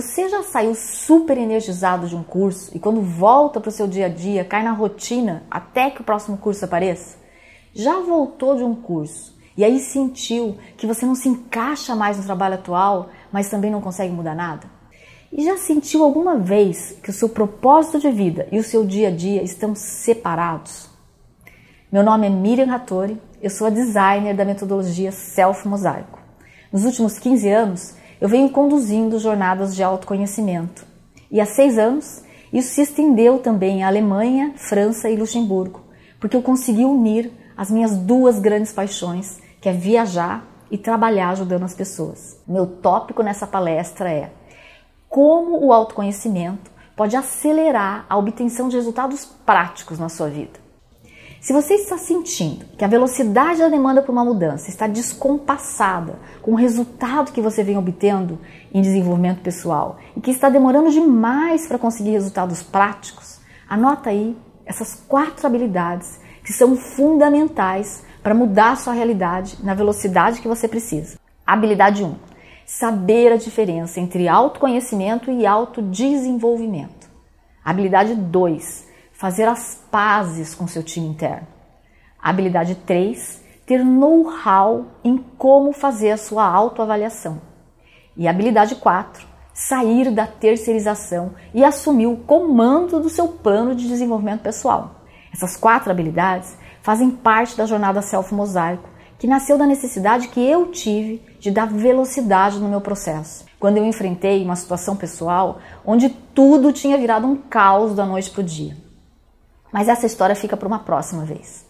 Você já saiu super energizado de um curso e quando volta para o seu dia a dia, cai na rotina até que o próximo curso apareça? Já voltou de um curso e aí sentiu que você não se encaixa mais no trabalho atual, mas também não consegue mudar nada? E já sentiu alguma vez que o seu propósito de vida e o seu dia a dia estão separados? Meu nome é Miriam Hattori, eu sou a designer da metodologia Self Mosaico. Nos últimos 15 anos, eu venho conduzindo jornadas de autoconhecimento. E há seis anos, isso se estendeu também à Alemanha, França e Luxemburgo, porque eu consegui unir as minhas duas grandes paixões, que é viajar e trabalhar ajudando as pessoas. Meu tópico nessa palestra é como o autoconhecimento pode acelerar a obtenção de resultados práticos na sua vida. Se você está sentindo que a velocidade da demanda por uma mudança está descompassada com o resultado que você vem obtendo em desenvolvimento pessoal e que está demorando demais para conseguir resultados práticos, anota aí essas quatro habilidades que são fundamentais para mudar a sua realidade na velocidade que você precisa. Habilidade 1. Saber a diferença entre autoconhecimento e autodesenvolvimento. Habilidade 2 fazer as pazes com seu time interno. Habilidade 3, ter know-how em como fazer a sua autoavaliação. E habilidade 4, sair da terceirização e assumir o comando do seu plano de desenvolvimento pessoal. Essas quatro habilidades fazem parte da jornada Self Mosaico, que nasceu da necessidade que eu tive de dar velocidade no meu processo. Quando eu enfrentei uma situação pessoal onde tudo tinha virado um caos da noite para o dia. Mas essa história fica para uma próxima vez.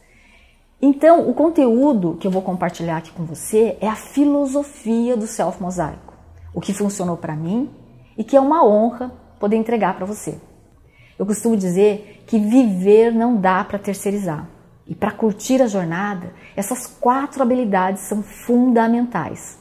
Então, o conteúdo que eu vou compartilhar aqui com você é a filosofia do self mosaico, o que funcionou para mim e que é uma honra poder entregar para você. Eu costumo dizer que viver não dá para terceirizar. E para curtir a jornada, essas quatro habilidades são fundamentais.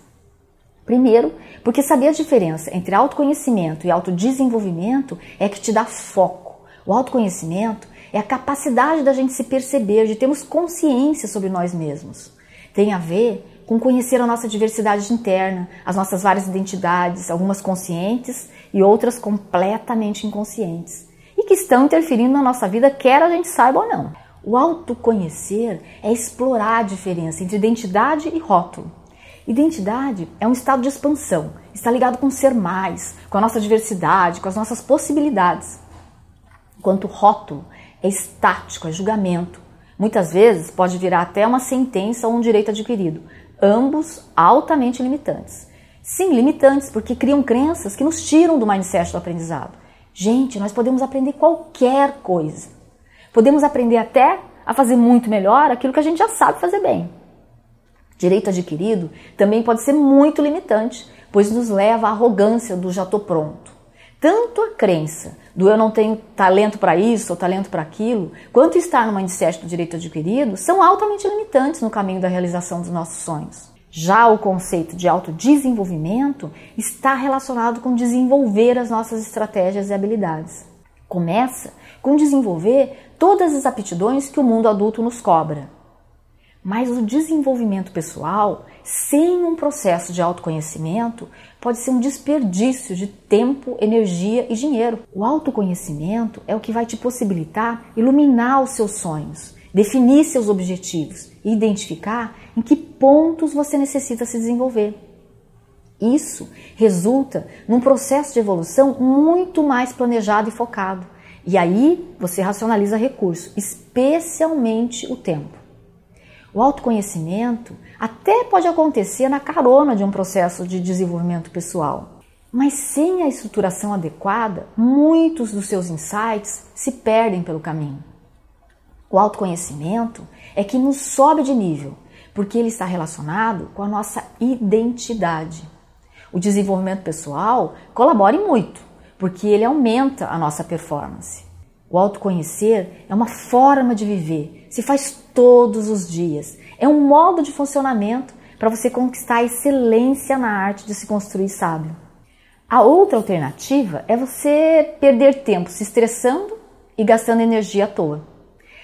Primeiro, porque saber a diferença entre autoconhecimento e autodesenvolvimento é que te dá foco. O autoconhecimento é a capacidade da gente se perceber, de termos consciência sobre nós mesmos. Tem a ver com conhecer a nossa diversidade interna, as nossas várias identidades, algumas conscientes e outras completamente inconscientes, e que estão interferindo na nossa vida, quer a gente saiba ou não. O autoconhecer é explorar a diferença entre identidade e rótulo. Identidade é um estado de expansão, está ligado com ser mais, com a nossa diversidade, com as nossas possibilidades. Enquanto rótulo é estático, é julgamento. Muitas vezes pode virar até uma sentença ou um direito adquirido, ambos altamente limitantes. Sim, limitantes, porque criam crenças que nos tiram do mindset do aprendizado. Gente, nós podemos aprender qualquer coisa. Podemos aprender até a fazer muito melhor aquilo que a gente já sabe fazer bem. Direito adquirido também pode ser muito limitante, pois nos leva à arrogância do já estou pronto. Tanto a crença do eu não tenho talento para isso ou talento para aquilo, quanto estar no mindset do direito adquirido, são altamente limitantes no caminho da realização dos nossos sonhos. Já o conceito de autodesenvolvimento está relacionado com desenvolver as nossas estratégias e habilidades. Começa com desenvolver todas as aptidões que o mundo adulto nos cobra. Mas o desenvolvimento pessoal, sem um processo de autoconhecimento, pode ser um desperdício de tempo, energia e dinheiro. O autoconhecimento é o que vai te possibilitar iluminar os seus sonhos, definir seus objetivos e identificar em que pontos você necessita se desenvolver. Isso resulta num processo de evolução muito mais planejado e focado. E aí você racionaliza recursos, especialmente o tempo. O autoconhecimento até pode acontecer na carona de um processo de desenvolvimento pessoal. Mas sem a estruturação adequada, muitos dos seus insights se perdem pelo caminho. O autoconhecimento é que nos sobe de nível, porque ele está relacionado com a nossa identidade. O desenvolvimento pessoal colabora muito, porque ele aumenta a nossa performance. O autoconhecer é uma forma de viver, se faz todos os dias. É um modo de funcionamento para você conquistar a excelência na arte de se construir sábio. A outra alternativa é você perder tempo se estressando e gastando energia à toa.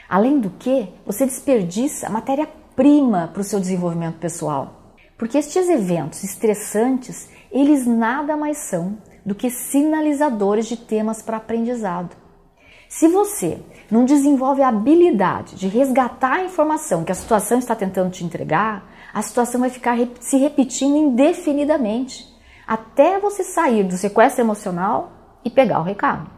Além do que, você desperdiça matéria-prima para o seu desenvolvimento pessoal. Porque estes eventos estressantes, eles nada mais são do que sinalizadores de temas para aprendizado. Se você não desenvolve a habilidade de resgatar a informação que a situação está tentando te entregar, a situação vai ficar se repetindo indefinidamente até você sair do sequestro emocional e pegar o recado.